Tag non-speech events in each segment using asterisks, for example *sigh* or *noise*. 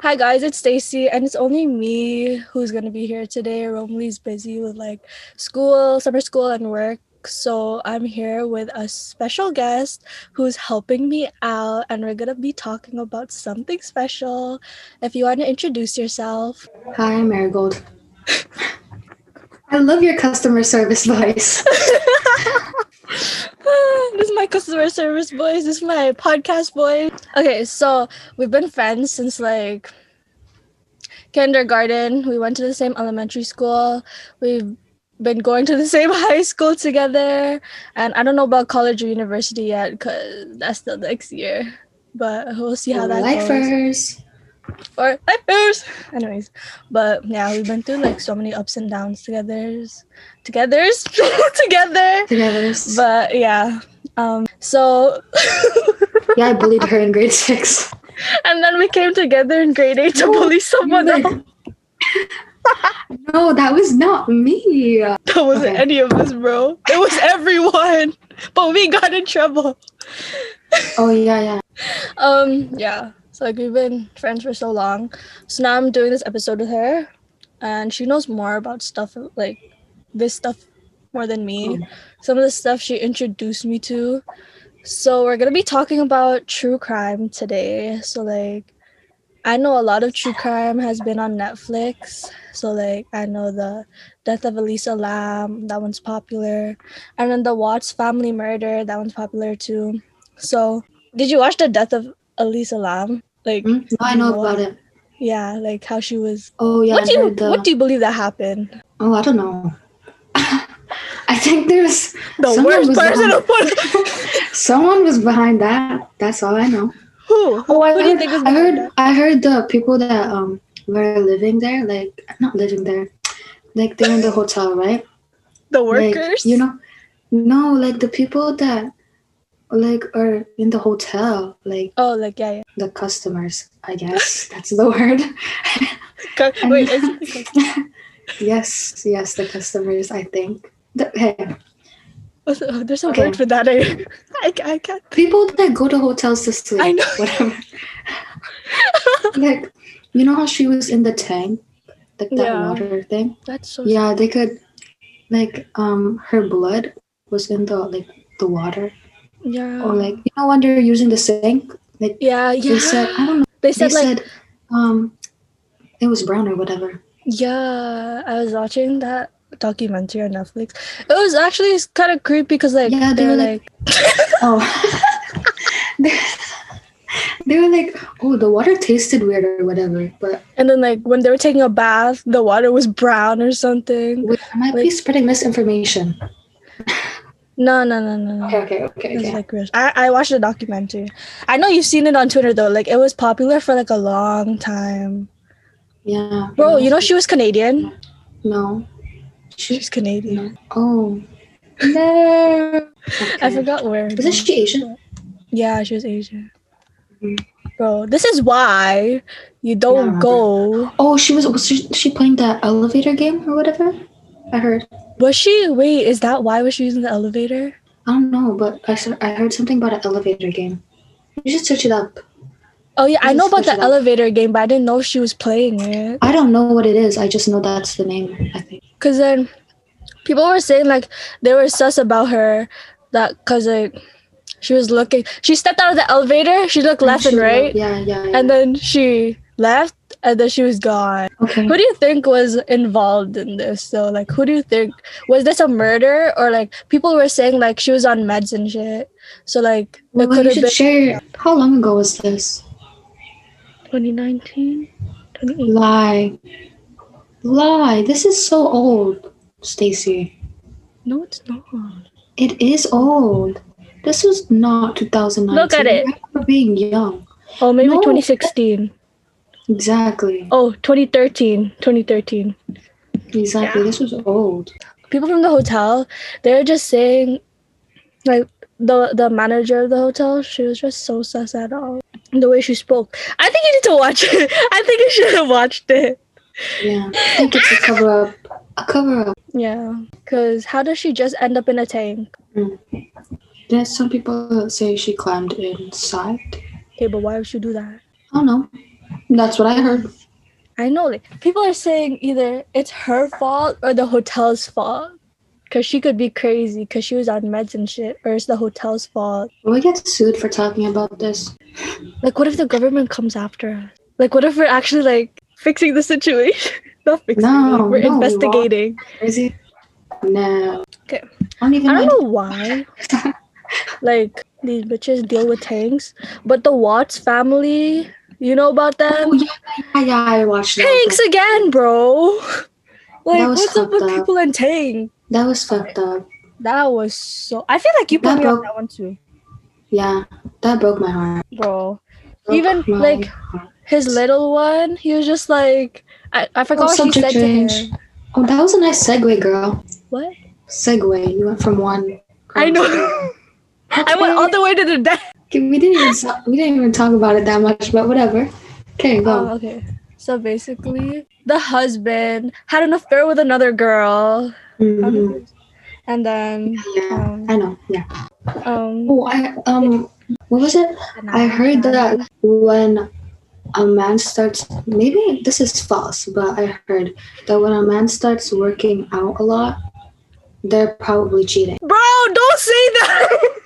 Hi guys, it's Stacey, and it's only me who's gonna be here today. Romely's busy with like school, summer school, and work. So I'm here with a special guest who's helping me out, and we're gonna be talking about something special. If you want to introduce yourself, Hi, Marygold. I love your customer service voice. *laughs* *laughs* this is my customer service voice. This is my podcast voice. Okay, so we've been friends since like kindergarten. We went to the same elementary school. We've been going to the *laughs* same high school together. And I don't know about college or university yet because that's still next year. But we'll see how that goes. Lifers. Or lifers. Anyways, but yeah, we've been through like so many ups and downs *laughs* together. Togethers. together. Together. But yeah. Um so *laughs* yeah, I bullied her in *laughs* grade six. and then we came together in grade eight to bully someone Like- else. no, that was not me. That wasn't Okay. any of us, bro. It was everyone. But we got in trouble. Oh yeah, yeah. Um, yeah. So like we've been friends for so long. So now I'm doing this episode with her. And she knows more about stuff like this stuff more than me. Oh. Some of the stuff she introduced me to. So we're gonna be talking about true crime today. So like I know a lot of true crime has been on Netflix. So like I know the Death of Elisa Lam, that one's popular. And then the Watts family murder, that one's popular too. So did you watch the Death of Elisa Lam? Like Hmm? No, I know about it. yeah, like how she was Oh yeah, what do you the- what do you believe that happened? Oh, I don't know. *laughs* I think there's The Someone worst was person behind- *laughs* someone was behind that. That's all I know. who? Oh, I Who heard, think I heard, that? I heard the people that um were living there, like not living there, like they're in the hotel, right? The Like, workers? you know, no, like the people that like or in the hotel, like Oh, like yeah, yeah. the customers. I guess *laughs* that's the word. And- Wait, *laughs* yes, yes, the customers. I think. The, hey, oh, there's a Okay. word for that. I, *laughs* I, I can't. people that go to hotels to sleep. I know. Whatever. like, you know how she was in the tank, like that Yeah. water thing. That's so. Yeah, they could, like, um, her blood was in the like the water, Yeah. or like you know when they're using the sink, like Yeah, yeah. they said I don't know. They They said like said, um, it was brown or whatever. yeah. I was watching that documentary on Netflix. It was actually kind of creepy because like Yeah, they they're were like, Oh. they, *laughs* *laughs* they were like, oh, the water tasted weird or whatever, but and then like when they were taking a bath, the water was brown or something. wait, I might be spreading misinformation. *laughs* No, no, no, no. Okay, okay, okay, It was okay. like. I, I watched the documentary. I know you've seen it on Twitter though. Like it was popular for like a long time. Yeah. Bro, you know she was Canadian? No. She, She's Canadian. no. Oh. *laughs* No. I Okay. forgot where. Isn't she Asian? Yeah, she was Asian. Mhm. Bro, this is why you don't Yeah. go. Oh, she was. Was she, she playing the elevator game or whatever? I heard. Was she? Wait, is that why was she using the elevator? I don't know, but I, I heard something about an elevator game. You should search it up. Oh yeah, I know about the elevator game, but I didn't know she was playing it. I don't know what it is. I just know that's the name. I think. Cause then people were saying like they were sus about her that cause like she was looking. She stepped out of the elevator. She looked left and She- right, Yeah, yeah. yeah. and then she left, and then she was gone. okay. Who do you think was involved in this? So like, who do you think was this a murder or like people were saying like she was on meds and shit? So like it Well, could you have should been share. How long ago was this? 2019, 2018. Lie. Lie. This is so old, Stacey. No, it's not. It is old. This was not 2019. Look at it. I remember being young. Oh, maybe No. 2016. Exactly. Oh, 2013. 2013. Exactly. This was old. People from the hotel, they're just saying, like the the manager of the hotel, she was just so sus at all. The way she spoke. I think you need to watch *laughs* it. I think you should have watched it. Yeah. I think it's a cover up. A cover up. Yeah, because how does she just end up in a tank? Hmm. There's some people that say she climbed inside. Okay, but why would she do that? I don't know. That's what I heard. I know, like people are saying either it's her fault or the hotel's fault. Cause she could be crazy because she was on meds and shit, or it's the hotel's fault. Will we get sued for talking about this? Like, what if the government comes after us? Like, what if we're actually like fixing the situation? *laughs* Not fixing No, it. We're no, we investigating. Crazy? No. Okay. I don't even I don't know. know why. *laughs* like these bitches deal with tanks, but the Watts family, you know about them? Oh, yeah, yeah, I watched that. Tanks again, bro. Like, what's up with up. people in tank? That was fucked up. That was so. I feel like you put That me on that one too, Yeah, that broke my heart. bro. Broke Even, like, heart. His little one, he was just like, I, I forgot Oh, what he subject said change. to him. Oh, that was a nice segue, girl. What? Segue. You went from one. I know. *laughs* I went all *laughs* the way to the death. We didn't even so- we didn't even talk about it that much, but whatever. Okay, go. Oh, okay. So basically, the husband had an affair with another girl, Mhm. and then Yeah, um, I know. Yeah. um, Oh, I um, what was it? I heard that when a man starts, maybe this is false, but I heard that when a man starts working out a lot, they're probably cheating. Bro, don't say that. *laughs*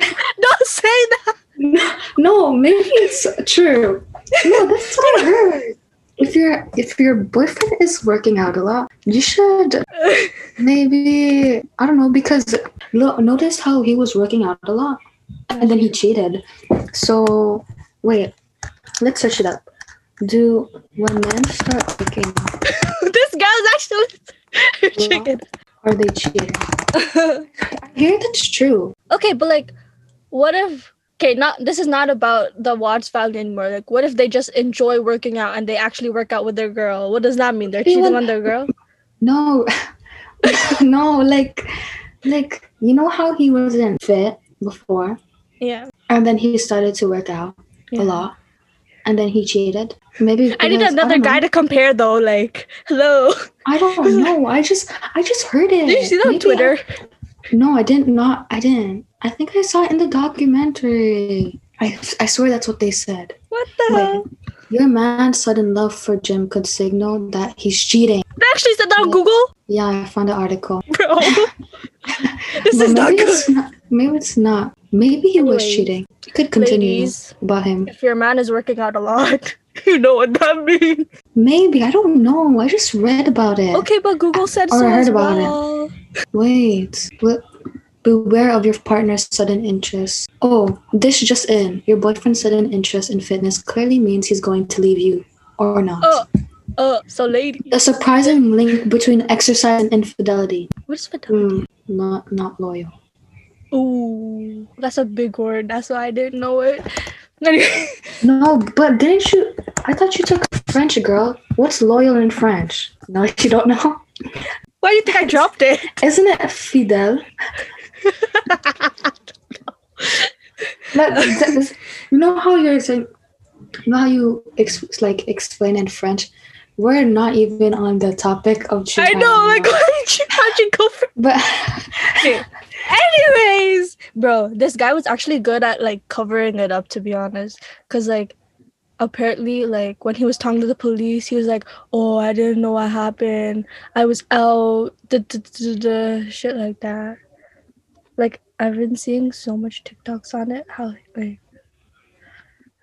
*laughs* don't say that. No, maybe it's true. No, that's what I *laughs* heard. If your if your boyfriend is working out a lot, you should maybe I don't know because look, notice how he was working out a lot, and then he cheated. So wait, let's search it up. Do when men start working, *laughs* this girl's actually chicken. are they cheating? I hear that's true. okay, but like, what if? Okay, not this is not about the Watts family anymore. Like, what if they just enjoy working out and they actually work out with their girl? What does that mean? They're cheating on their girl? No, *laughs* no, like, like you know how he wasn't fit before. Yeah. And then he started to work out Yeah. a lot. And then he cheated. Maybe I need another don't guy to compare though. Like, hello. I don't know. I just I just heard it. *laughs* Did you see that on Twitter? I- no, I didn't not I didn't. I think I saw it in the documentary. I I swear that's what they said. What the Wait. hell? Your man's sudden love for gym could signal that he's cheating. They actually said that on Yeah. Google, Yeah, I found the article. *laughs* bro. *laughs* this is not maybe good. it's not maybe it's not. Maybe he was cheating. You could continue Ladies, about him. if your man is working out a lot, *laughs* you know what that means. Maybe. I don't know. I just read about it. Okay, but Google said Or so I heard as about it. Wait. Be- Beware of your partner's sudden interest. Oh, this just in. Your boyfriend's sudden interest in fitness clearly means he's going to leave you or not. Uh, uh, so lady, A surprising link between exercise and infidelity. what is fidelity? Hmm, not not loyal. Ooh, that's a big word. That's why I didn't know it. No, but didn't you? I thought you took French, girl. What's loyal in French? No, you don't know. why do you think I dropped it? Isn't it fidèle? Like, that is- you know how you're saying, you know how you ex- like explain in French. We're not even on the topic of. I know, Japan, like, *laughs* why did you, how'd you go from but Anyways, bro, this guy was actually good at like covering it up to be honest. Cause like apparently like when he was talking to the police, he was like, Oh, I didn't know what happened. I was out the shit like that. Like I've been seeing so much TikToks on it. How like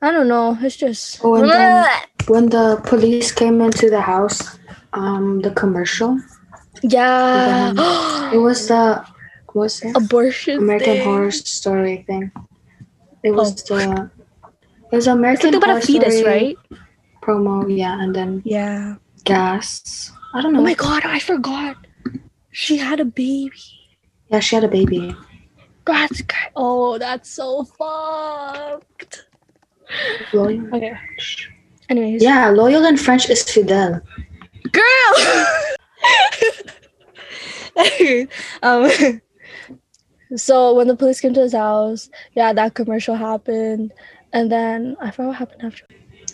I don't know. It's just Oh, and then- when the police came into the house, um, the commercial, yeah. it was the was it? abortion. American thing. Horror Story thing. It was Oh. the. It was American It's about Horror a fetus, Story right? promo, yeah, and then Yeah. gas. I don't know. Oh my god, I forgot. She had a baby. Yeah, she had a baby. That's oh, that's so fucked. Loyal. Okay. Anyways, Yeah, loyal in French is fidèle. girl. *laughs* um. *laughs* So when the police came to his house, yeah, that commercial happened, and then I forgot what happened after.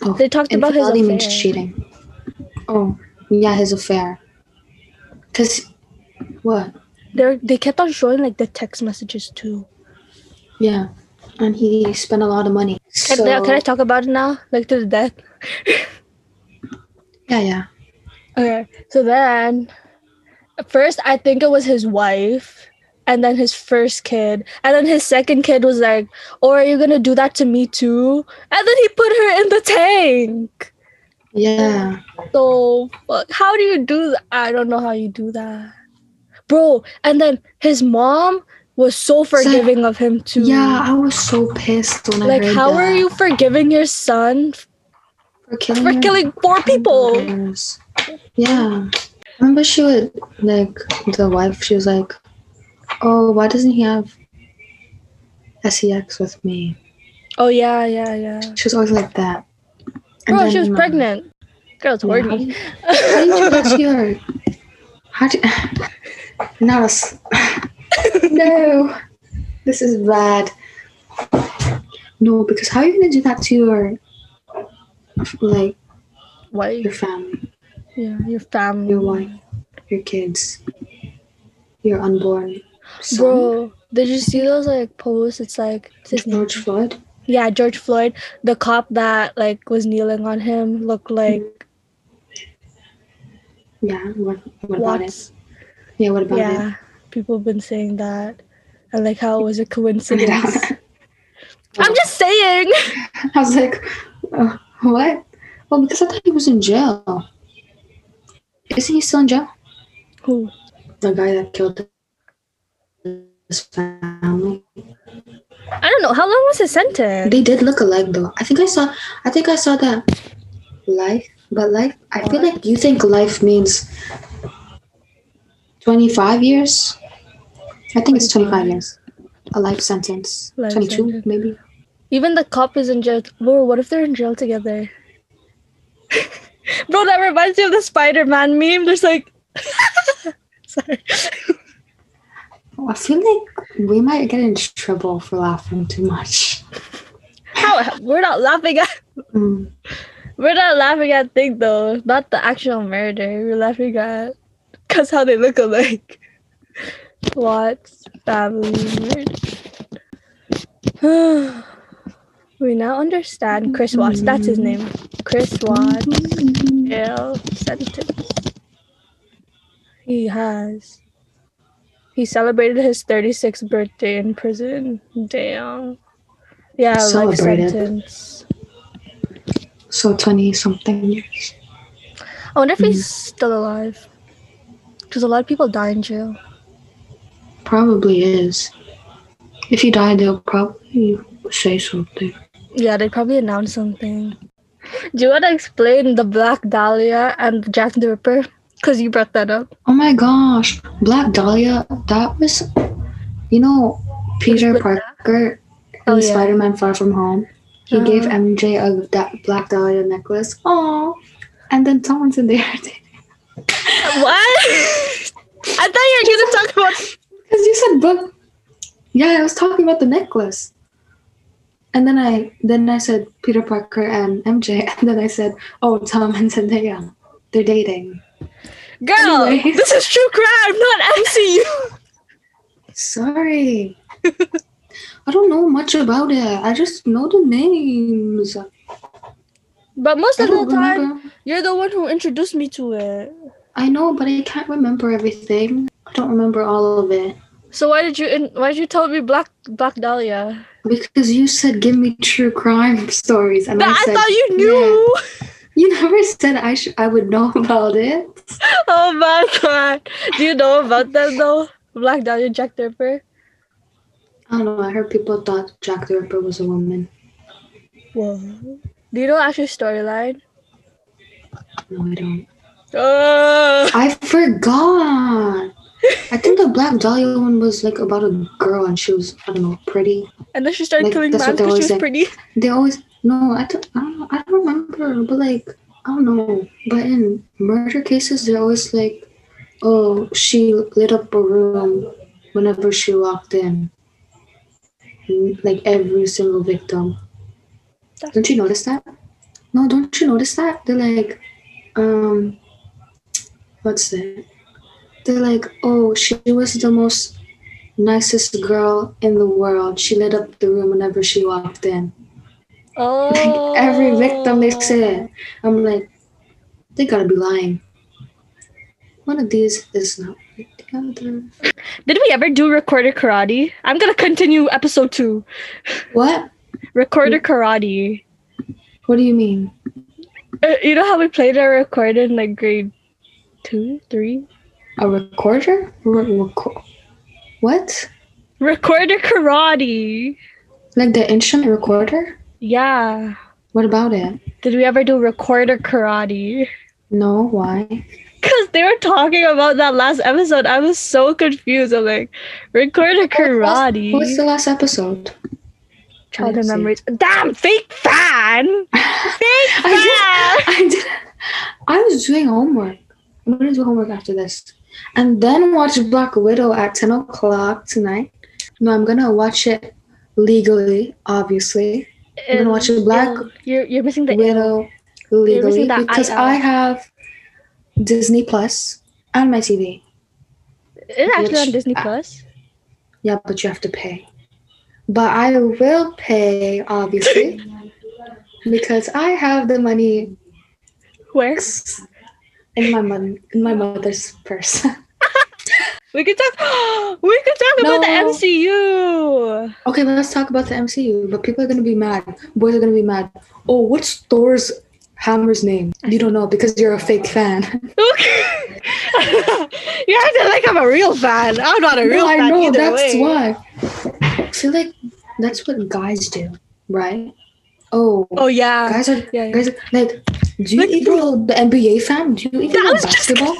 Oh, They talked about his affair. means cheating. Oh, yeah, his affair. Cause what? They they kept on showing like the text messages too. Yeah. and he spent a lot of money. Can, So, can I talk about it now? Like to the death? *laughs* yeah, yeah. Okay. So then, first, I think it was his wife, and then his first kid, and then his second kid was like, "Or are you gonna do that to me too?" And then he put her in the tank. Yeah. So how do you do that? I don't know how you do that, bro. And then his mom was so forgiving of him too. Yeah, I was so pissed when I Like, heard how that. are you forgiving your son for killing, for killing four people? Yeah. Remember she would like the wife, she was like, Oh, why doesn't he have sex with me? Oh yeah, yeah, yeah. She was always like that. And Bro, she was um, pregnant. Girl's yeah, horny. did, how did you get your how did *laughs* not us *laughs* No. This is bad. No, because how are you gonna do that to your like Wife. your family? Yeah, your family. Your wife, your kids, your unborn son, Bro, did you see those like posts? It's like name? George Floyd. Yeah, George Floyd. The cop that like was kneeling on him looked like Yeah, what, what about it? Yeah, what about it? Yeah, people have been saying that. And like how it was a coincidence. *laughs* *laughs* I'm just saying. I was like, uh, what? Well, because I thought he was in jail. Isn't he still in jail? Who? The guy that killed his family. I don't know. How long was his sentence? They did look alike though. I think I saw. I think I saw that life, but life. I feel like you think life means twenty-five years. I think it's twenty-five years. A life sentence. Twenty-two, maybe. Even the cop is in jail. Bro, what if they're in jail together? *laughs* Bro, that reminds me of the Spider-Man meme. There's like *laughs* Sorry. Oh, I feel like we might get in trouble for laughing too much. How we're not laughing at Mm. we're not laughing at thing though. Not the actual murder. We're laughing at cause how they look alike. Watts family murder. *sighs* we now understand Chris Watts. That's his name. Chris Watts. jail sentence. He has. He celebrated his 36th birthday in prison. Damn. Yeah, Celebrated. sentence. So twenty something years. I wonder if he's mm. still alive. Because a lot of people die in jail. Probably is. If he died, they'll probably say something. Yeah, they probably announce something. Do you want to explain the Black Dahlia and Jack the Ripper? Because you brought that up. Oh my gosh, Black Dahlia. That was, you know, Peter that? Parker in Oh, yeah. Spider-Man: Far From Home. He gave Uh-huh. MJ a da- Black Dahlia necklace. Oh, and then someone's in there. *laughs* What? *laughs* I thought you were going to talk about. *laughs* Because you said book. Yeah, I was talking about the necklace. And then I then I said Peter Parker and MJ, and then I said, oh, Tom and Zendaya, they're dating. Girl, this is true crime, not *laughs* MCU. Sorry. I don't know much about it. I just know the names. But most of the don't time, remember. you're the one who introduced me to it. I know, but I can't remember everything. I don't remember all of it. So why did you in, why did you tell me Black Black Dahlia? Because you said give me true crime stories, and But I I, said thought you knew. You never said I sh- I would know *laughs* about it. Oh my god. Do you know about them though? Black Dahlia, Jack the Ripper. I don't know. I heard people thought Jack the Ripper was a woman. Whoa. Do you know actual storyline? No, I don't. Uh, I forgot. I think the Black Dahlia one was like about a girl, and she was I don't know pretty. and then she started Like, killing man because she was say. pretty. They always no. I don't. I don't. know, I don't remember. But like I don't know. But in murder cases, they're always like, oh, she lit up a room whenever she walked in. Like every single victim. Don't you notice that? No, don't you notice that? They're like, um, what's that? They're like, oh, she was the most nicest girl in the world. She lit up the room whenever she walked in. Oh. Every victim they said. I'm like, they gotta be lying. One of these is not the other. Did we ever do recorder karate? I'm gonna continue episode two. What? Recorder karate. What do you mean? Uh, you know how we played a recorder in like grade two, three? A recorder? Re- what? Recorder karate. Like the instrument recorder? Yeah. What about it? Did we ever do recorder karate? No, why? Because they were talking about that last episode. I was so confused. I'm like, recorder karate. What's the last episode? Childhood see. memories. Damn, fake fan! Fake *laughs* fan! I did. I was doing homework. I'm gonna do homework after this, and then watch Black Widow at ten o'clock tonight. No, I'm gonna watch it legally, obviously. I'm gonna watch Black You're, you're missing the. Widow legally because IL. I have Disney Plus and my TV. It's actually on Disney uh, Plus. Yeah, but you have to pay. But I will pay, obviously, because I have the money Where? in my mother in my mother's purse. *laughs* We could talk. *gasps* We could talk about the MCU. okay, let's talk about the MCU. But people are gonna be mad. Boys are gonna be mad. Oh, what's Thor's hammer's name? You don't know because you're a fake fan. *laughs* Okay. *laughs* you have to like I'm a real fan. I'm not a real no, I know that's way. why. I feel like that's what guys do, right? Oh, Oh yeah. guys are yeah, yeah. guys are, like. Do you Like, even know the NBA fan? Do you even know was just basketball?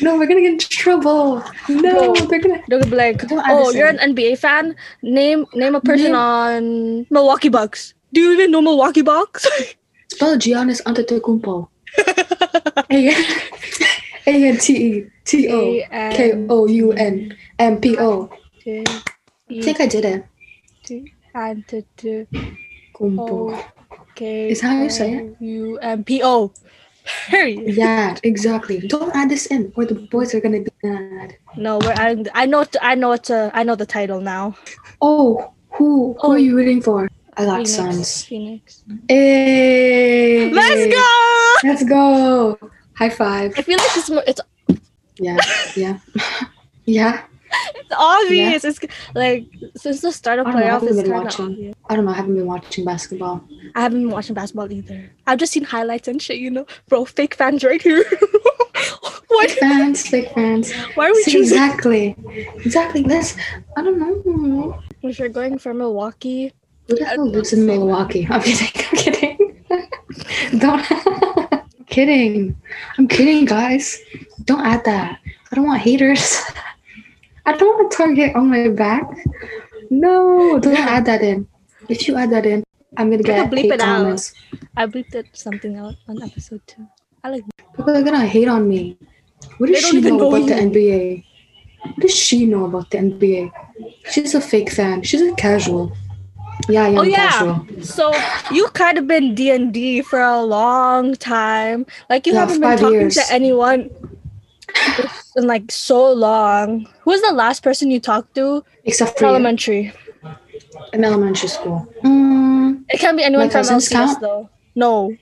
No, we're gonna get in trouble. No, Bro. they're gonna. They'll be like, "Oh, you're an. NBA fan. Name name a person Name- on Milwaukee Bucks. Do you even know Milwaukee Bucks?" *laughs* Spell Giannis Antetokounmpo. *laughs* A A N T E T O K O U N M P O. I think I did it. Kumpo. Is that how you say it? U M P O. Period. Yeah, exactly. Don't add this in, or the boys are gonna be mad. No, we're adding. I know. I know what to. I know the title now. Oh, who? Who Oh. are you rooting for? I got Phoenix. Suns. Phoenix. Hey, Let's go. Let's go! High five. I feel like it's more. It's Yeah, yeah, *laughs* yeah. It's obvious. It's like since the start of don't know, I haven't been watching. obvious. I don't know. I haven't been watching basketball. I haven't been watching basketball either. I've just seen highlights and shit. You know, bro, fake fans right here. *laughs* why? Fake fans, fake fans. Why are we See, choosing? exactly, exactly. Let's. I don't know. If you're going for Milwaukee, Who the hell lives in Milwaukee? I'm kidding. I'm kidding. *laughs* don't. I'm *laughs* kidding. I'm kidding, guys. Don't add that. I don't want haters. I don't want to target on my back. No, don't add that in. If you add that in, I'm gonna I get bleep hate it out. I bleeped it something out on episode two. I like. People are gonna hate on me. What does she know about the. NBA? What does she know about the NBA? She's a fake fan. She's a casual. Yeah, yeah, Oh yeah. casual. So you kind of been D and D for a long time. Like you Yeah, haven't been talking years. to anyone *sighs* in like so long. Who was the last person you talked to? Except for Elementary. in elementary school. Mm, It can't be anyone from LCS count? though. No.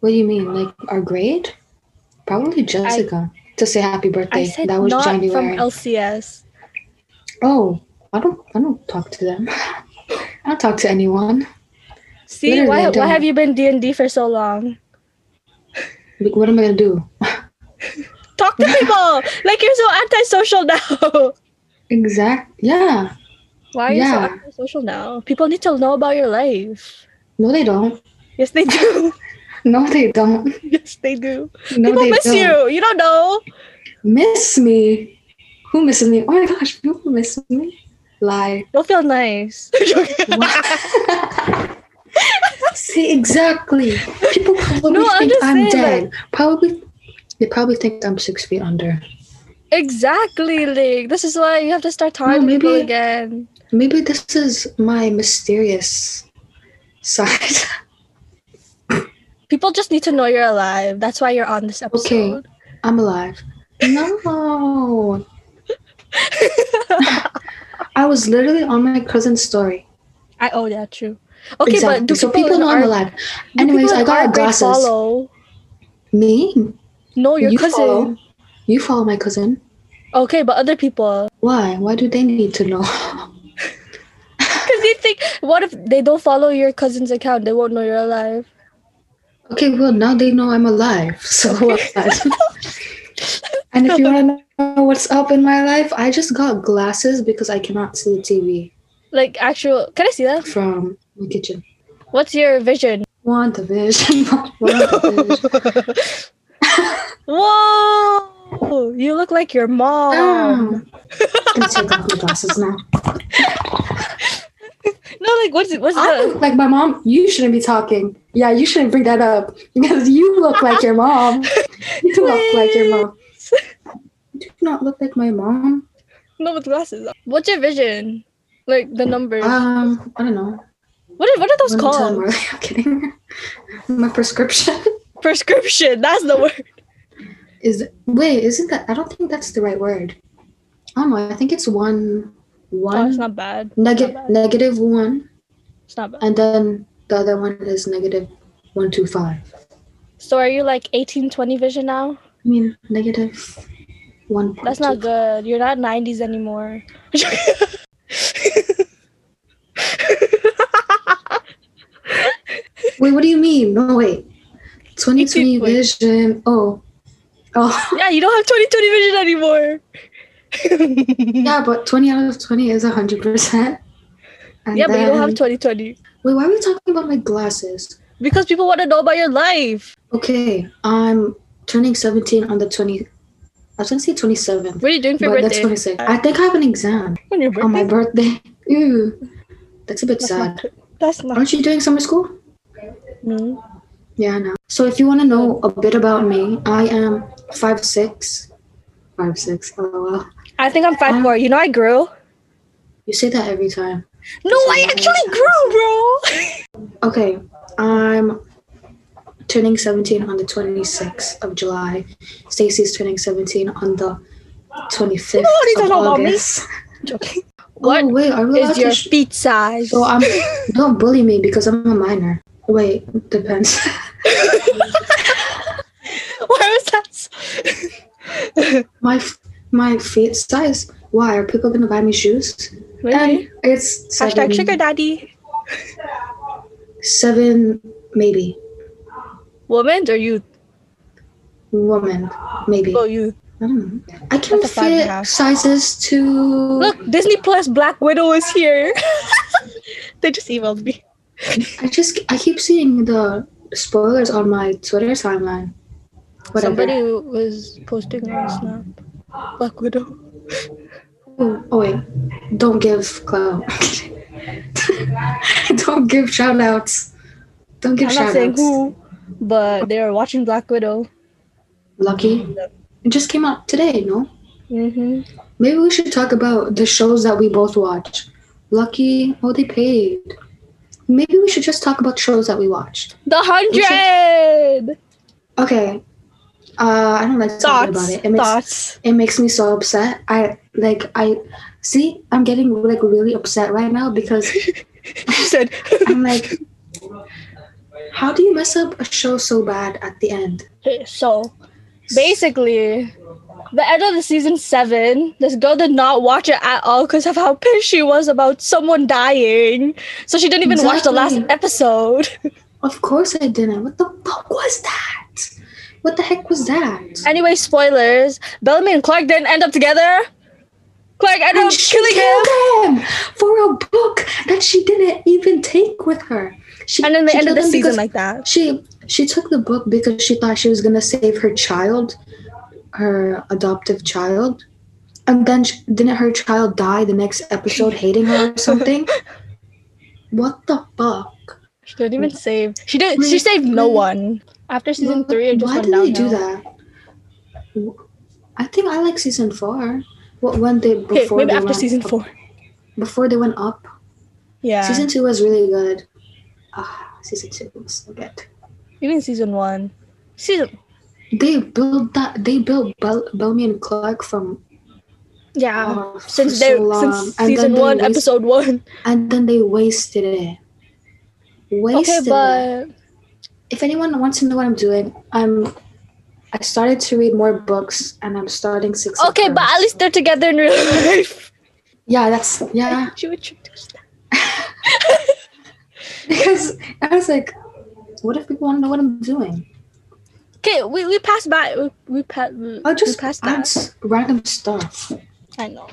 what do you mean? Like our grade? Probably Jessica. to say happy birthday. I that was not January. from LCS. oh, I don't I don't talk to them. *laughs* I don't talk to anyone. See Literally, why why have you been D and D for so long? Like, what am I gonna do? *laughs* Talk to people. like you're so antisocial now. exact yeah. Why are you Yeah. so antisocial now? People need to know about your life. No they don't. Yes, they do. *laughs* No they don't. yes, they do. No people they miss don't. you. You don't know. Miss me. Who misses me? Oh my gosh, people miss me. Lie. *laughs* Don't feel nice. *laughs* See exactly. People probably No, think I'm dead. Probably they probably think I'm six feet under. exactly, like this is why you have to start talking to people maybe- again. Maybe this is my mysterious side. *laughs* People just need to know you're alive. That's why you're on this episode. Okay, I'm alive. No. *laughs* I was literally on my cousin's story. I oh yeah, true. Okay, exactly. but do so people, people know I'm alive. Anyways, I got glasses. Follow? Me? No, your You cousin. follow. You follow my cousin. Okay, but other people. Why? Why do they need to know? *laughs* Because you think, what if they don't follow your cousin's account? They won't know you're alive. okay, well now they know I'm alive. *laughs* So what's *laughs* and if you want to know what's up in my life, I just got glasses because I cannot see the TV Like actual. Can I see that? from my kitchen. What's your vision? Want the vision? Want the vision? Whoa! You look like your mom. I'm gonna take off my glasses now. No, like what's what's I the? look like my mom. You shouldn't be talking. Yeah, you shouldn't bring that up because you look like your mom. *laughs* You look like your mom. You do not look like my mom. No, with glasses. What's your vision? Like the numbers. Um, I don't know. what are what are those One time, called? really. *laughs* I'm kidding. *laughs* My prescription Prescription. That's the word. is wait. Isn't that? I don't think that's the right word. I don't know. I think it's one, Oh, one it's not bad. neg- not bad. negative one, It's not bad. and then the other one is negative one two five. So are you like 18, 20 vision now? I mean negative one. That's not good. You're not 90s anymore. Wait, what do you mean? No, wait. 2020 Wait. vision. Oh. Oh. *laughs* yeah, you don't have 2020 vision anymore. *laughs* Yeah, but 20 out of 20 is 100%. And yeah, but you don't have 2020 Wait, why are we talking about my glasses? because people want to know about your life. Okay, I'm turning 17 on the 20. I was gonna say 27. What are you doing for your But that's 26. I think I have an exam On your birthday? on my birthday. Ew. *laughs* That's a bit That's sad. not. That's not. Aren't you doing summer school? Mm. Yeah, know. So if you want to know a bit about me, I am 5'6". 5'6", lol. I think I'm five Um, four. You know I grew. You say that every time. No, I actually grew, bro. *laughs* Okay, I'm turning 17 on the 26th of July. Stacey's turning 17 on the 25th know what he's of talking about me. August. *laughs* Joking. What Oh, wait, are we is to your sh- feet size? So I'm *laughs* don't bully me because I'm a minor. Wait, depends. *laughs* Why was that? my my feet size. Why are people gonna buy me shoes? Maybe. And it's seven, Hashtag sugar daddy. seven maybe Woman or youth? woman maybe. Oh, youth. I don't know. I can That's a five and a fit sizes to. Look, Disney Plus Black Widow is here. *laughs* they just emailed me. I just I keep seeing the spoilers on my Twitter timeline. Whatever. Somebody was posting on Snap. Black Widow. Oh, oh wait, don't give clout. *laughs* don't give shout outs. Don't give I'm shout not saying outs. who, but they are watching Black Widow. Lucky. It just came out today, no? Mm-hmm. Maybe we should talk about the shows that we both watch. Lucky, oh they paid. Maybe we should just talk about shows that we watched. The Hundred. Okay. Uh, I don't like talking about it. It makes Thoughts. it makes me so upset. I like I see I'm getting like really upset right now because *laughs* She said. *laughs* I'm like how do you mess up a show so bad at the end? *laughs* So basically, the end of the season seven, this girl did not watch it at all because of how pissed she was about someone dying. So she didn't even watch the last episode. Of course I didn't. What the fuck was that? What the heck was that? Anyway, spoilers. Bellamy and Clarke didn't end up together. Clarke ended up And she killing him. killed him for a book that she didn't even take with her. She, And then they ended the season like that. she she took the book because she thought she was gonna save her child, her adoptive child, and then sh didn't her child die the next episode, hating her or *laughs* something? what the fuck? She didn't even save. She did not She saved no one. After season three, it just Why went did they do that? I think I like season four. What when they before Okay, maybe they after season up- four. before they went up. Yeah. Season two was really good. Ah, season two was so good. Even season one. Season. They built that. They built Bel- Bellamy and Clarke from Yeah. uh, since they so since And season one, episode one. and then they wasted it. Okay, Wasted it. but if anyone wants to know what I'm doing, I'm I started to read more books and I'm starting six. okay, but at least they're together in real life. yeah, that's yeah. Did *laughs* you that? *laughs* Because I was like, what if people want to know what I'm doing? Okay, we, we passed by. We, we, pa- we, I'll just we passed that. random stuff. I know.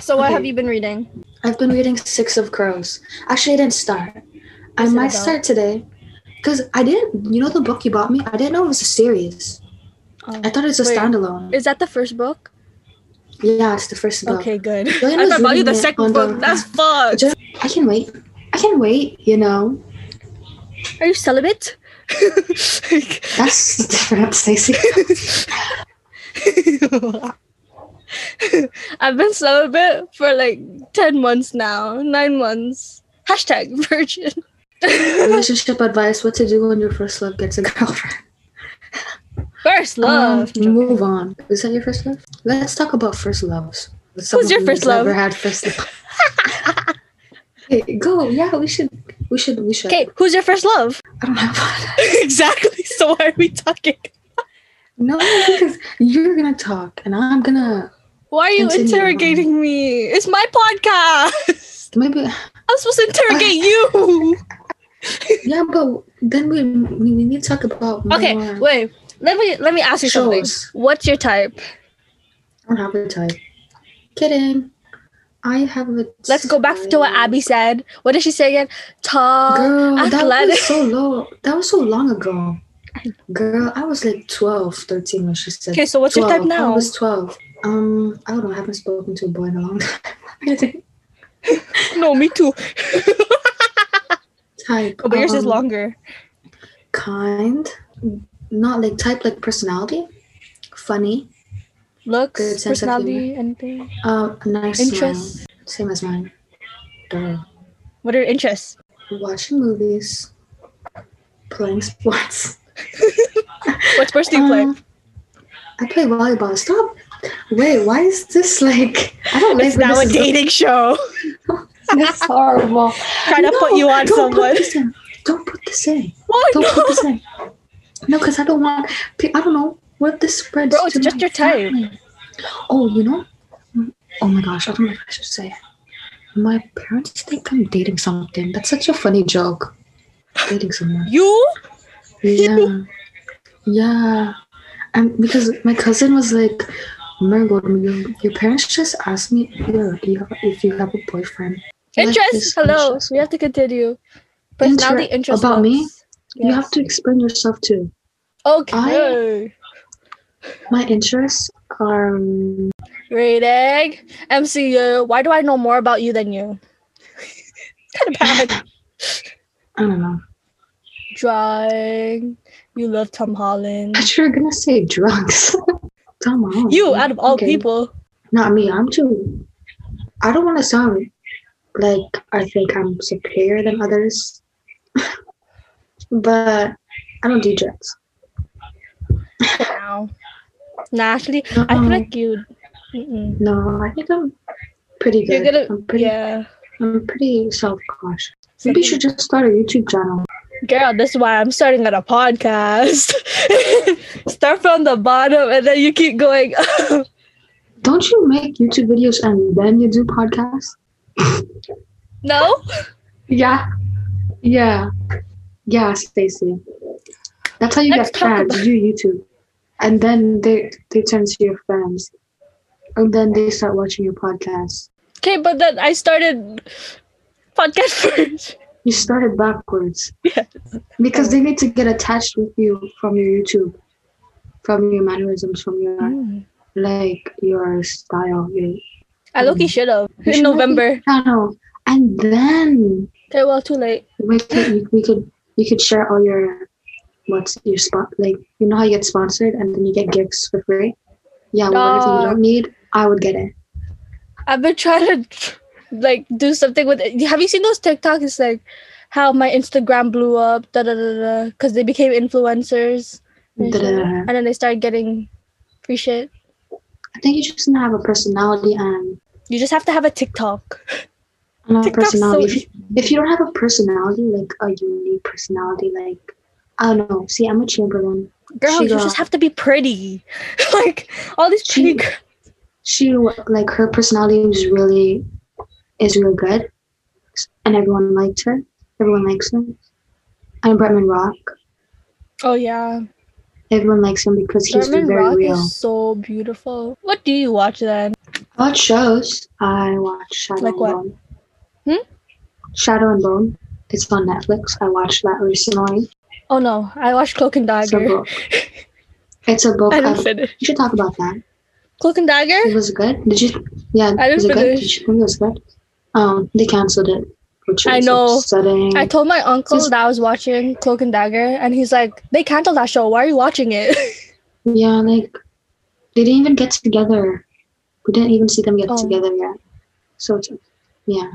So what Okay. have you been reading? I've been reading Six of Crows. Actually, I didn't start. I What's might about? start today. Because I didn't, you know, the book you bought me. I didn't know it was a series. Oh. I thought it was a Wait. standalone. Is that the first book? yeah, it's the first book. Okay, good. Jillian I thought about you the second book. the- That's *laughs* fucked. I can wait. I can wait. You know, Are you celibate? *laughs* that's different, Stacey. *laughs* I've been celibate for like 10 months now. Nine months. Hashtag virgin. *laughs* Relationship advice: What to do when your first love gets a girlfriend? First love. Um, move on. Is that your first love? Let's talk about first loves. With Who's your first love? Never had first love. hey, go. Yeah, we should. We should. We should. Okay, who's your first love? I don't have one. *laughs* exactly. So why are we talking? No, because you're gonna talk and I'm gonna Why are you Continue on. interrogating me? It's my podcast. maybe. I'm supposed to interrogate you. *laughs* Yeah, but then we we, need to talk about more. Okay, wait. Let me let me ask you something. Shows. What's your type? I don't have a type. Kidding. I have a. Let's go back to what. Abby said. What did she say again? Tall, Girl, that was so low. That was so long ago. *laughs* Girl, I was like 12, 13 when she said. Okay, so what's your type now? I was 12. Um, I don't know. I haven't spoken to a boy in a long *laughs* time. No, me too. *laughs* type. Oh, but yours is um, longer. Kind. Not like type, like personality. Funny. Looks, good sense of personality, anything. Uh, nice Interests. smile. Same as mine. Duh. What are your interests? Watching movies. Playing sports. *laughs* What sports do you play? Um, I play volleyball. Stop. Wait, why is this like? I don't like It's now a dating show. *laughs* That's horrible. Trying to put you on don't someone. Put this in. Don't put this in. What? Don't put No. this in. No, because I don't want. I don't know what this spreads. Bro, it's just your type. Oh, you know. Oh my gosh, I don't know if I should say. it. My parents think I'm dating something. That's such a funny joke. Dating someone. You? Yeah. yeah. And because my cousin was like, Margot, your, your parents just asked me if you, have, if you have a boyfriend. Interest. Hello. interest. We have to continue. Personality, Inter- interest. about me? looks. You have to explain yourself too. Okay. My interests are um, Rating. MCU. Why do I know more about you than you? *laughs* kind of bad. I don't know. Drawing. You love Tom Holland. But you're gonna say drugs. *laughs* Tom on. You, out of all Okay. people. Not me. I'm too. I don't want to sound like I think I'm superior than others, *laughs* but I don't do drugs. Now. Nah, actually, I feel like you. Mm-mm. No, I think I'm pretty good. You're gonna. I'm pretty. Yeah. I'm pretty self-conscious. Maybe you should just start a YouTube channel. Girl, this is why I'm starting at a podcast. *laughs* Start from the bottom and then you keep going up. Don't you make YouTube videos and then you do podcasts? No? Yeah. Yeah. Yeah, Stacey. That's how you Let's get fans. You do YouTube. And then they they turn to your fans. And then they start watching your podcast. Okay, but then I started podcast *laughs* first. You started backwards. Yes. Because they need to get attached with you from your YouTube. From your mannerisms, from your mm. like your style. Your I look key mm. should have in November. channel. And then Okay, well, too late. we could we could you could share all your what's your spot like you know how you get sponsored and then you get gifts for free yeah whatever you uh, don't need i would get it I've been trying to like do something with it. Have you seen those TikToks? It's like how my Instagram blew up, da da da da, because they became influencers, and, shit. Da-da-da. and then they started getting free shit. I think you just need to have a personality and, You just have to have a TikTok. and a TikTok's personality. so if, you, if you don't have a personality, like a unique personality, like I don't know. See, Emma Chamberlain. Girl, She you got- just have to be pretty. *laughs* like all these She- girls. She like her personality is really is really good, and everyone liked her. Everyone likes her. And Bretman Rock, Oh yeah. everyone likes him because he's Norman very Rock real. is so beautiful. What do you watch then? I watch shows. I watch Shadow Like and what? Bone. Hmm? Shadow and Bone. It's on Netflix. I watched that recently. Oh no, I watched Cloak and It's a Dagger. book. *laughs* It's a book. I didn't finish. you should talk about that. Cloak and Dagger? It was good. Did you? Yeah. I didn't was it good? finish. Did you think it was good? Um, they canceled it, which I know. upsetting. I told my uncle that I was watching Cloak and Dagger, and he's like, "They canceled that show. Why are you watching it?" *laughs* yeah, like they didn't even get together. We didn't even see them get Oh. together yet. So it's, yeah,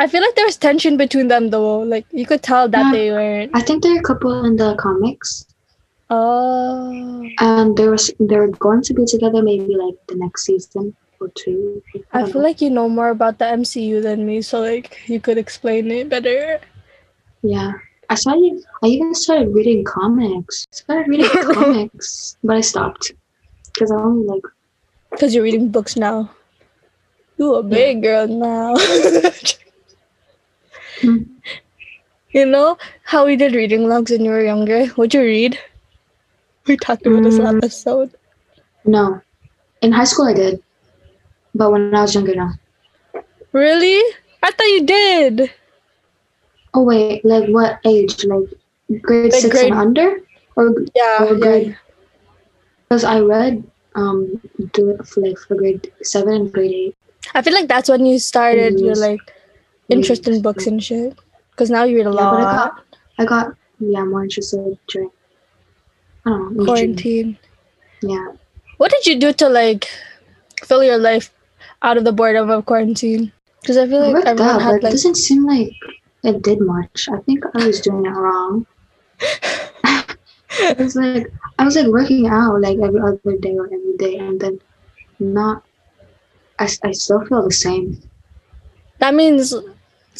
I feel like there was tension between them though. Like you could tell that Yeah. they weren't. I think they're a couple in the comics, Oh, and they were s- they were going to be together maybe like the next season or two. I don't feel know. like you know more about the MCU than me, so like you could explain it better. Yeah. I started I even started reading comics. I started reading *laughs* comics, but I stopped. Because I only like *laughs* Cause you're reading books now. You a big girl now. *laughs* *laughs* You know how we did reading logs when you were younger? What'd you read? We talked about this Mm. episode. no. In high school I did. But when I was younger no. Really? I thought you did. Oh wait, like what age? Like grade Like six grade- and under? Or Yeah. or yeah. grade because I read um do it for like for grade seven and grade eight. I feel like that's when you started You're like interest in books and shit. Cause now you read a Yeah, but I lot. got I got yeah, more interested during I don't know. Quarantine. Yeah. What did you do to like fill your life out of the boredom of quarantine? Because I feel like worked everyone but had it like doesn't seem like it did much. I think I was doing it wrong. *laughs* I was like I was like working out like every other day or every day, and then not. I, I still feel the same. that means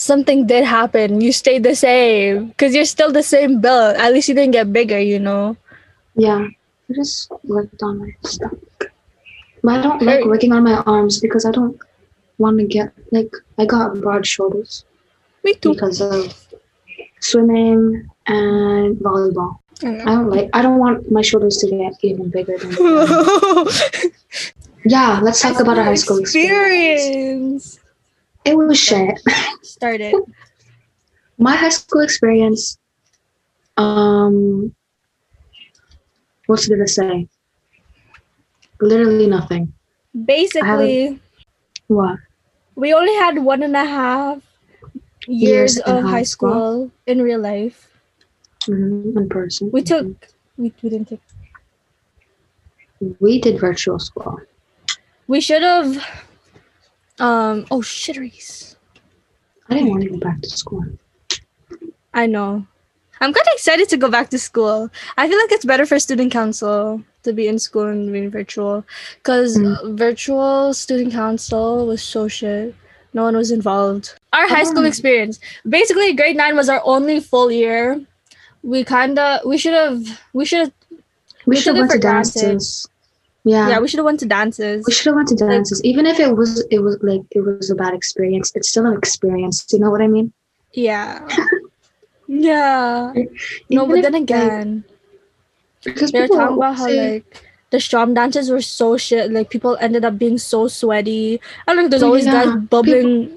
something did happen. You stayed the same because you're still the same build. At least you didn't get bigger, you know. Yeah, I just worked on my stuff. But I don't like working on my arms because I don't want to get like I got broad shoulders Me too. because of swimming and volleyball. I don't like. I don't want my shoulders to get even bigger than. *laughs* Yeah, let's talk about our high school experience. experience. It was shit. Started. *laughs* My high school experience. Um, what's did I say? Literally nothing. Basically, What? we only had one and a half years, Years of high high school in real life. Mhm, In person. We took. We, we didn't take. We did virtual school. We should have. Um. Oh shit, Reese. I didn't want to go back to school. I know. I'm kind of excited to go back to school. I feel like it's better for student council to be in school and being virtual, because Mm. virtual student council was so shit. No one was involved. Our high school Oh. experience, basically, grade nine was our only full year. We kinda, we should have, we should have, We We should have went to dances. Yeah. yeah, we should have went to dances. we should have went to dances. Even if it was it was like it was a bad experience, it's still an experience. Do you know what I mean? Yeah. *laughs* yeah. No, Even but if, then like, again, because they were talking about how like the strum dances were so shit. Like people ended up being so sweaty. I don't know. There's Oh, always yeah. guys bubbling.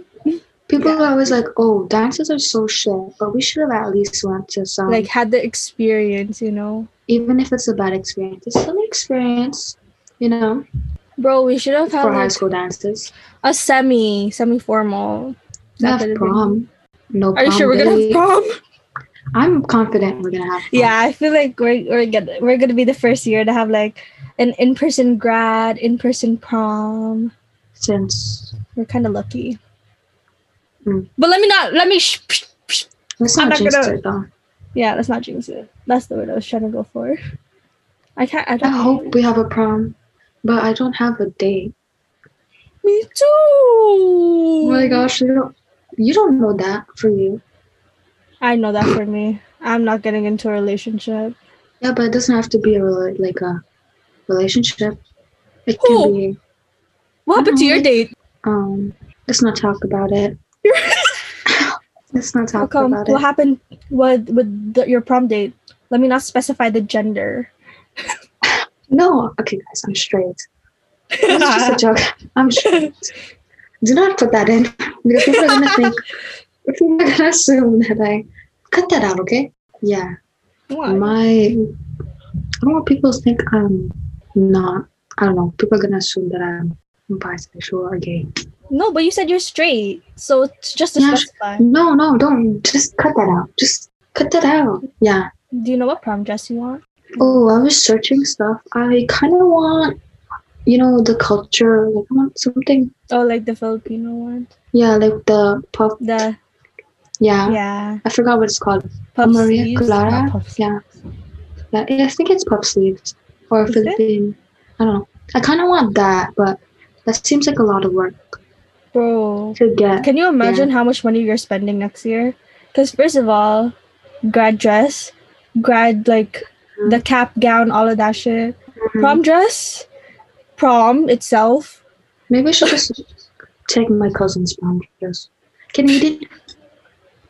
People Yeah. are always like, "Oh, dances are so shit," but we should have at least went to some. like had the experience, you know. even if it's a bad experience, it's still an experience. You know, Bro, we should have had for high school dances. a semi semi formal. Have prom. No Are you prom sure we're gonna have prom? I'm confident we're gonna have. Prom. Yeah, I feel like we're we're gonna we're gonna be the first year to have like an in person grad, in person prom. Since We're kind of lucky. Mm. But let me not let me. Sh- let's I'm not not gonna- it though. yeah, let's not jinx it. That's the word I was trying to go for. I can't. I don't. I hope we have a prom. But I don't have a date. Me too. Oh my gosh, you don't, you don't know that for you. I know that for me. I'm not getting into a relationship. Yeah, but it doesn't have to be a like a relationship. It can be. What happened to your Mhm. date? Um, let's not talk about it. *laughs* Let's not talk about What it. What happened with with the, your prom date? Let me not specify the gender. *laughs* No, okay, guys, I'm straight. It's just a *laughs* joke. I'm straight. Do not put that in because people are gonna think. *laughs* People are gonna assume that I cut that out. Okay? Yeah. Why? My. I don't want people to think I'm not. I don't know. People are gonna assume that I'm bisexual or gay. No, but you said you're straight, so it's just to Yeah. specify. No, no, don't. Just cut that out. Just cut that out. Yeah. Do you know what prom dress you want? Oh, I was searching stuff. I kind of want, you know, the culture. Like, I want something. Oh, like the Filipino one. Yeah, like the puff. The Yeah. yeah, I forgot what it's called. puff Maria sleeves. Clara? Oh, Not puff Yeah. Yeah, I think it's puff sleeves or Is it? Philippine. I don't know. I kind of want that, but that seems like a lot of work Bro, to get. can you imagine how much money you're spending next year? Because first of all, grad dress, grad like the cap gown, all of that shit. Mhm. Prom dress, prom itself. Maybe I should just take my cousin's prom dress. Can eat it.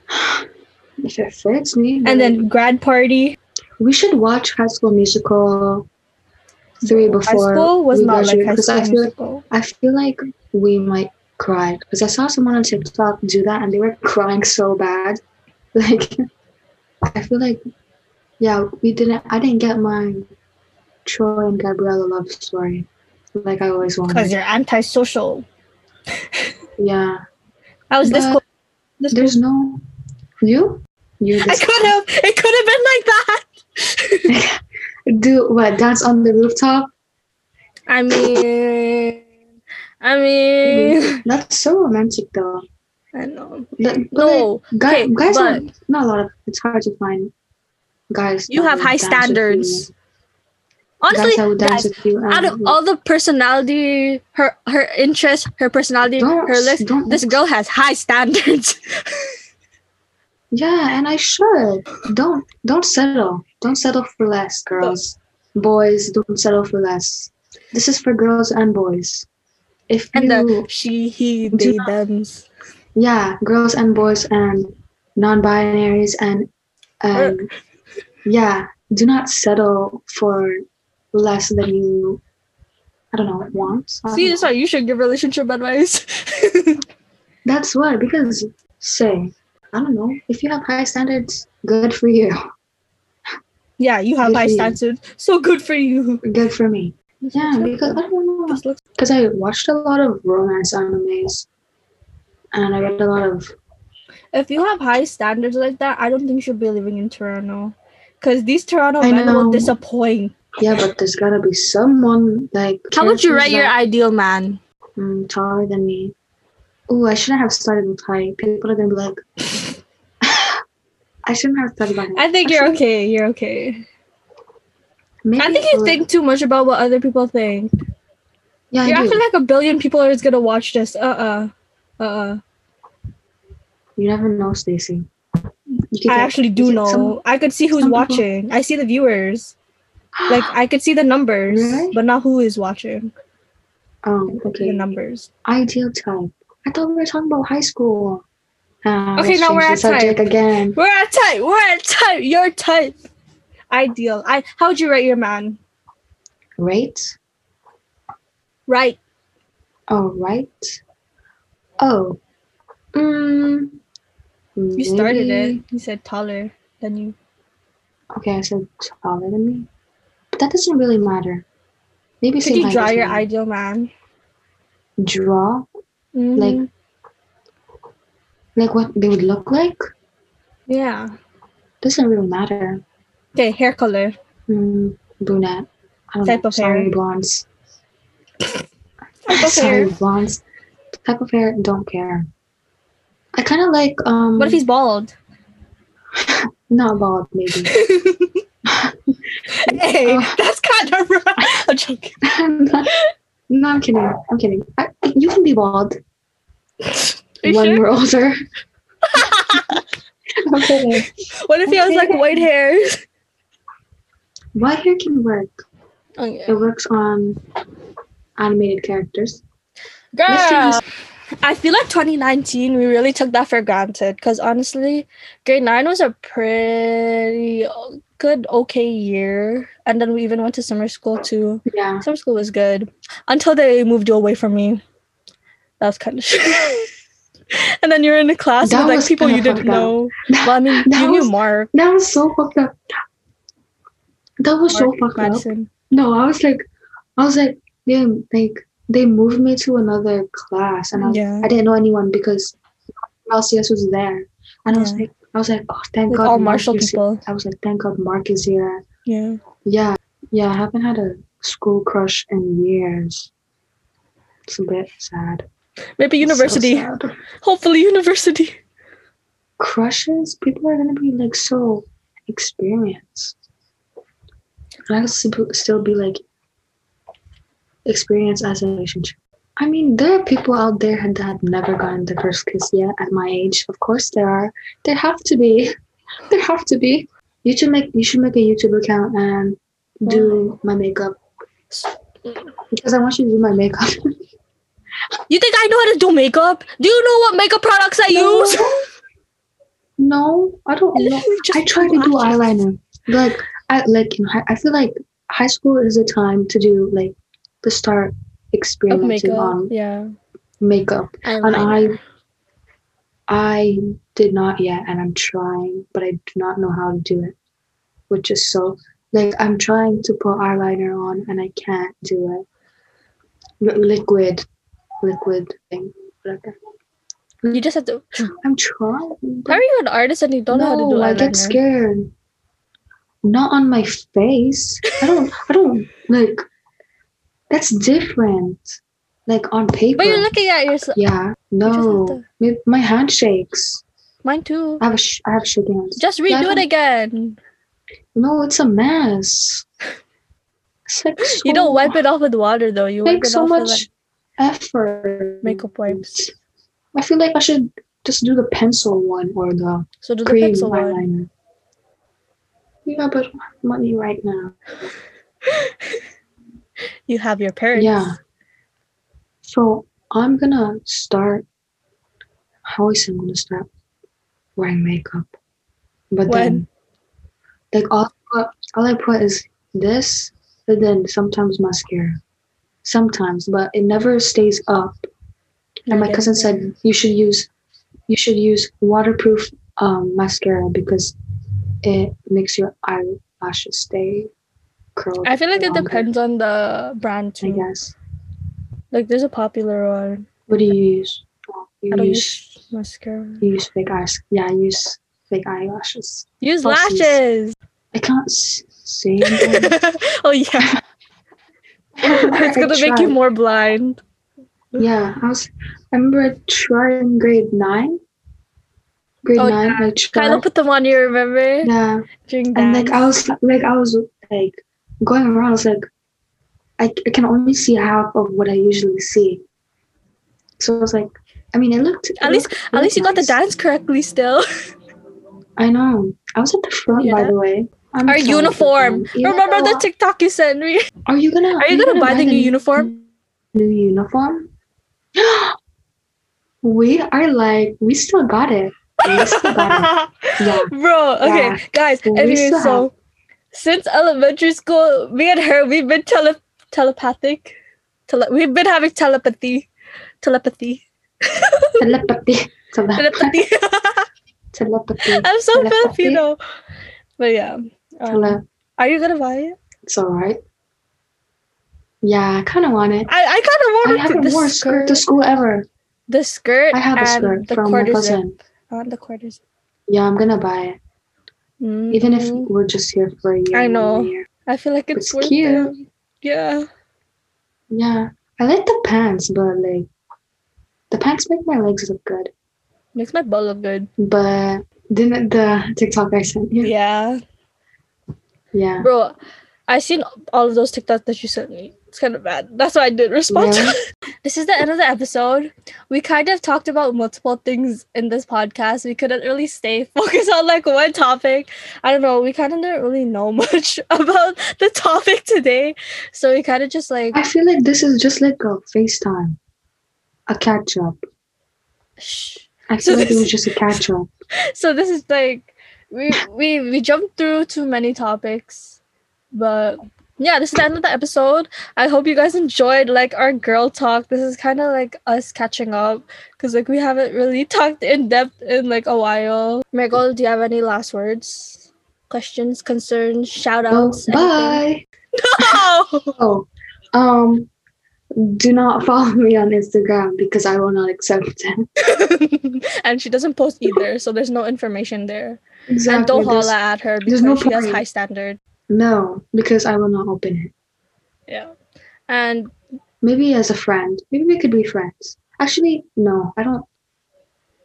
*sighs* If it fits me. And then grad party. We should watch High School Musical three High before school was not like high school I feel musical. I feel like we might cry because I saw someone on TikTok do that and they were crying so bad. *laughs* Like I feel like yeah, we didn't. I didn't get my Troy and Gabriella love story like I always wanted. Because you're antisocial. *laughs* Yeah, I was this But cool. This there's no you. You I could have. It could have been like that. *laughs* do what? Dance on the rooftop. I mean, I mean, That's so romantic though. I know. But, like, No, Guy, okay, guys but- are not a lot of. It's hard to find guys. you have high standards. Honestly, guys that would dance guys, with you. out of all the personality, her her interest, her personality, Don't- her looks, this girl has high standards. *laughs* yeah, and I should don't don't settle. Don't settle for less, girls. Boys, don't settle for less. This is for girls and boys. If and you, the she, he, they, them's. yeah, girls and boys and non-binaries and and yeah, do not settle for less than you. I don't know want. I See, know. that's why you should give relationship advice. *laughs* That's why, because say, I don't know, if you have high standards, good for you. yeah, you have Good high standards, so good for you. Good for me. Yeah, because I don't know. Because I watched a lot of romance animes and I read a lot of if you have high standards like that, I don't think you should be living in Toronto. Because these Toronto I men will know. disappoint. yeah, but there's gotta be someone like How would you characters rate your ideal man? mm, taller than me. Oh, I shouldn't have started with height. People are gonna be like *sighs* I shouldn't have started about height. I think you're Actually, okay. You're okay. Maybe I think you a think too much about what other people think. Yeah, You're I do. like a billion people are just gonna watch this. Uh uh. Uh uh. you never know, Stacey. I actually do know. some- I could see who's some people- watching. I see the viewers. Like I could see the numbers, Really? but not who is watching. Oh, okay. The numbers. Ideal type. I thought we were talking about high school. Uh, Okay, now we're at type. again. We're at type. We're at type. Your type. Ideal. I. How would you rate your man? Rate? Right. Oh, right. Oh. Mm, You started maybe- it. You said taller than you. Okay, I said taller than me. But that doesn't really matter. Maybe Could you draw your ideal man? Draw? Mhm. Like- Like what they would look like? yeah. Doesn't really matter. Okay. Hair color. Mm, brunette. I don't Type know. of Sorry, hair. blondes. Type of *laughs* Sorry, hair. blondes. Type of hair, don't care. I kind of like um. What if he's bald? *laughs* not bald? Maybe. *laughs* hey, Oh. that's kind of not *laughs* joking. no, I'm kidding. I'm kidding. I, you can be bald when sure? we're older. I'm. What if he has like white hairs? White hair can work. Oh, yeah. It works on animated characters. Girl. I feel like 2019 we really took that for granted because honestly, grade nine was a pretty good, okay year, and then we even went to summer school too. Yeah. Summer school was good until they moved you away from me. That was kind of *laughs* shit. and then you're in a class That with like people you didn't know. Well, I mean, That you knew was- Mark, That was so fucked up. That was so Mark fucked up. No, I was like, I was like, damn, like they moved me to another class, and I, was, Yeah. I didn't know anyone because LCS was there, and I was like, I was like, oh, thank God, all Marshall is here." people. I was like, thank God, Mark is here. Yeah. Yeah, yeah, I haven't had a school crush in years. It's a bit sad. Maybe It's so university. sad. *laughs* Hopefully, university. crushes, people are gonna be like so experienced. And I could still- still be like experienced as a relationship. I mean, there are people out there that have never gotten the first kiss yet at my age. Of course there are. There have to be. *laughs* There have to be. You should make you should make a YouTube account and do my makeup. Because I want you to do my makeup. *laughs* You think I know how to do makeup? Do you know what makeup products I use? *laughs* No, I don't know. I try to do eyeliner. Like I like in high, I feel like high school is a time to do like to start experimenting makeup. on Yeah. makeup. And I I did not yet and I'm trying, but I do not know how to do it. Which is so like I'm trying to put eyeliner on and I can't do it. Li- liquid liquid thing. Whatever. You just have to. *sighs* I'm trying. are you an artist and you don't know how to do no, I eyeliner? get scared. Not on my face. I don't. I don't like. That's different. Like on paper. But you're looking at yourself. yeah. No. to- My- hand shakes. Mine too. I have a. Sh- I have shaking hands. Just Yeah, redo it again. No, it's a mess. It's like *laughs* so, You don't wipe it off with water though. You it so much with like, effort. makeup wipes. I feel like I should just do the pencil one or the So do the cream pencil one. eyeliner. Yeah, but money right now. *laughs* You have your parents. Yeah. So I'm gonna start. How is I'm gonna start wearing makeup? But then, like all I put, all I put is this, and then sometimes mascara, sometimes, but it never stays up. And my cousin said you should use, you should use waterproof um, mascara because it makes your eyelashes stay curled. I feel like it depends on the brand I guess. Like there's a popular one. What do you use? You I don't use use mascara. You use fake eyes. Yeah, I use fake eyelashes. Use lashes. I can't see. *laughs* oh yeah. *laughs* it's gonna make you more blind. Yeah, I was. I remember in grade nine. Grade Oh, nine, I tried. Kyla put them on you, remember? yeah, During and like I was like I was like going around. I was like, I, I can only see half of what I usually see. So I was like, I mean, it looked. it At least- looked- At least you got the dance correctly still. *laughs* I know. I was at the front, by the way. I'm Our uniform. You Remember the TikTok you sent me? Are you gonna? Are you gonna buy the new uniform? New uniform? *gasps* we are like we still got it. We still got it. *laughs* Yeah. Bro, okay, Yeah. guys. Anyway, so since elementary school, me and her, we've been tele- telepathic. Tele- we've been having telepathy. Telepathy. Telepathy. Telepathy. *laughs* Telepathy. I'm so Telepathy. Filipino. But yeah. Um, are you gonna buy it? it's alright. Yeah, I kind of want it. I, I kind of want wanted to. haven't The worn a skirt to school ever. the skirt I have a skirt the from my cousin. On the quarter zip. Yeah, I'm gonna buy it. Even if Mhm. we're just here for a year. I know. year. I feel like it's, It's worth cute. it. Yeah. Yeah. I like the pants, but like the pants make my legs look good. Makes my butt look good. But didn't the TikTok I sent you? Yeah. Yeah. Bro, I seen all of those TikToks that you sent me. It's kind of bad. That's why I didn't respond. Yeah. *laughs* this is the end of the episode. We kind of talked about multiple things in this podcast. We couldn't really stay *laughs* focused on like one topic. I don't know. We kind of didn't really know *laughs* much about the topic today, so we kind of just like I feel like this is just like a FaceTime, a catch up. shh. I So feel like it was just a catch up. so this is like we we we jumped through too many topics but yeah this is the end of the episode i hope you guys enjoyed like our girl talk this is kind of like us catching up because like we haven't really *laughs* talked in depth in like a while Miguel, do you have any last words questions concerns shout outs bye. *laughs* no! Oh, um, do not *laughs* follow me on Instagram because I will not accept it. and she doesn't post either so there's no information there Exactly. and don't there's- holla at her because no she has high standard No, because I will not open it. yeah and Maybe as a friend. Maybe we could be friends. Actually, no, I don't.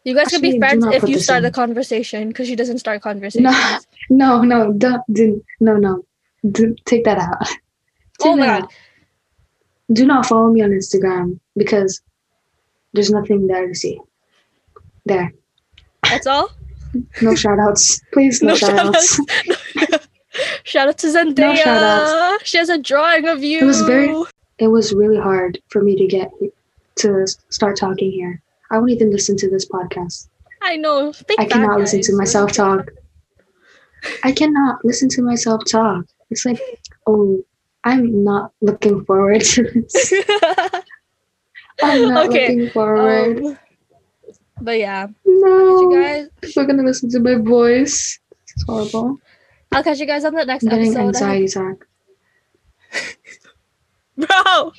You guys could be friends if you start in. the conversation because she doesn't start conversations. No, *laughs* no, no, don't, do, no, no. Do, take that out. Take *laughs* Oh my God. out. Do not follow me on Instagram because there's nothing there to see. There. That's all. *laughs* No shout outs. Please, no, No shout outs. shout-outs. Shout out to Zendaya. No shout-outs. She has a drawing of you. It was very- It was really hard for me to get to start talking here. I won't even listen to this podcast. I know. Fake I cannot listen to myself talk. I cannot listen to myself talk. It's like, oh, I'm not looking forward to this. *laughs* I'm not Okay, looking forward. um, but yeah, no, you guys. people are gonna listen to my voice. It's horrible. I'll catch you guys on the next I'm getting episode. I hope- anxiety *laughs* attack. Bro,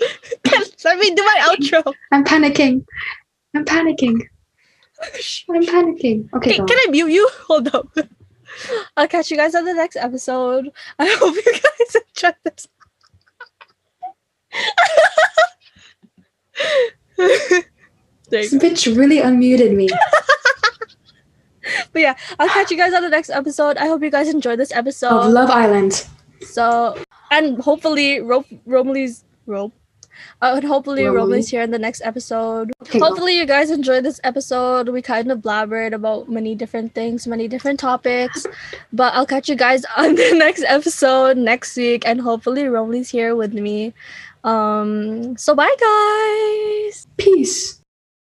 *laughs* let me do my outro. I'm panicking. I'm panicking. I'm panicking. Okay, Okay, can I mute you? *laughs* Hold up. I'll catch you guys on the next episode. I hope you guys enjoyed this. there This bitch really unmuted me. *laughs* But yeah, I'll catch you guys on the next episode. I hope you guys enjoyed this episode of. Love Island. So, and hopefully, Ro- Romley's Rope. Uh, and hopefully, Romley. Romley's here in the next episode. Okay. Hopefully, you guys enjoyed this episode. We kind of blabbered about many different things, many different topics. But I'll catch you guys *laughs* on the next episode next week, and hopefully, Romley's here with me. Um, so bye, guys. Peace.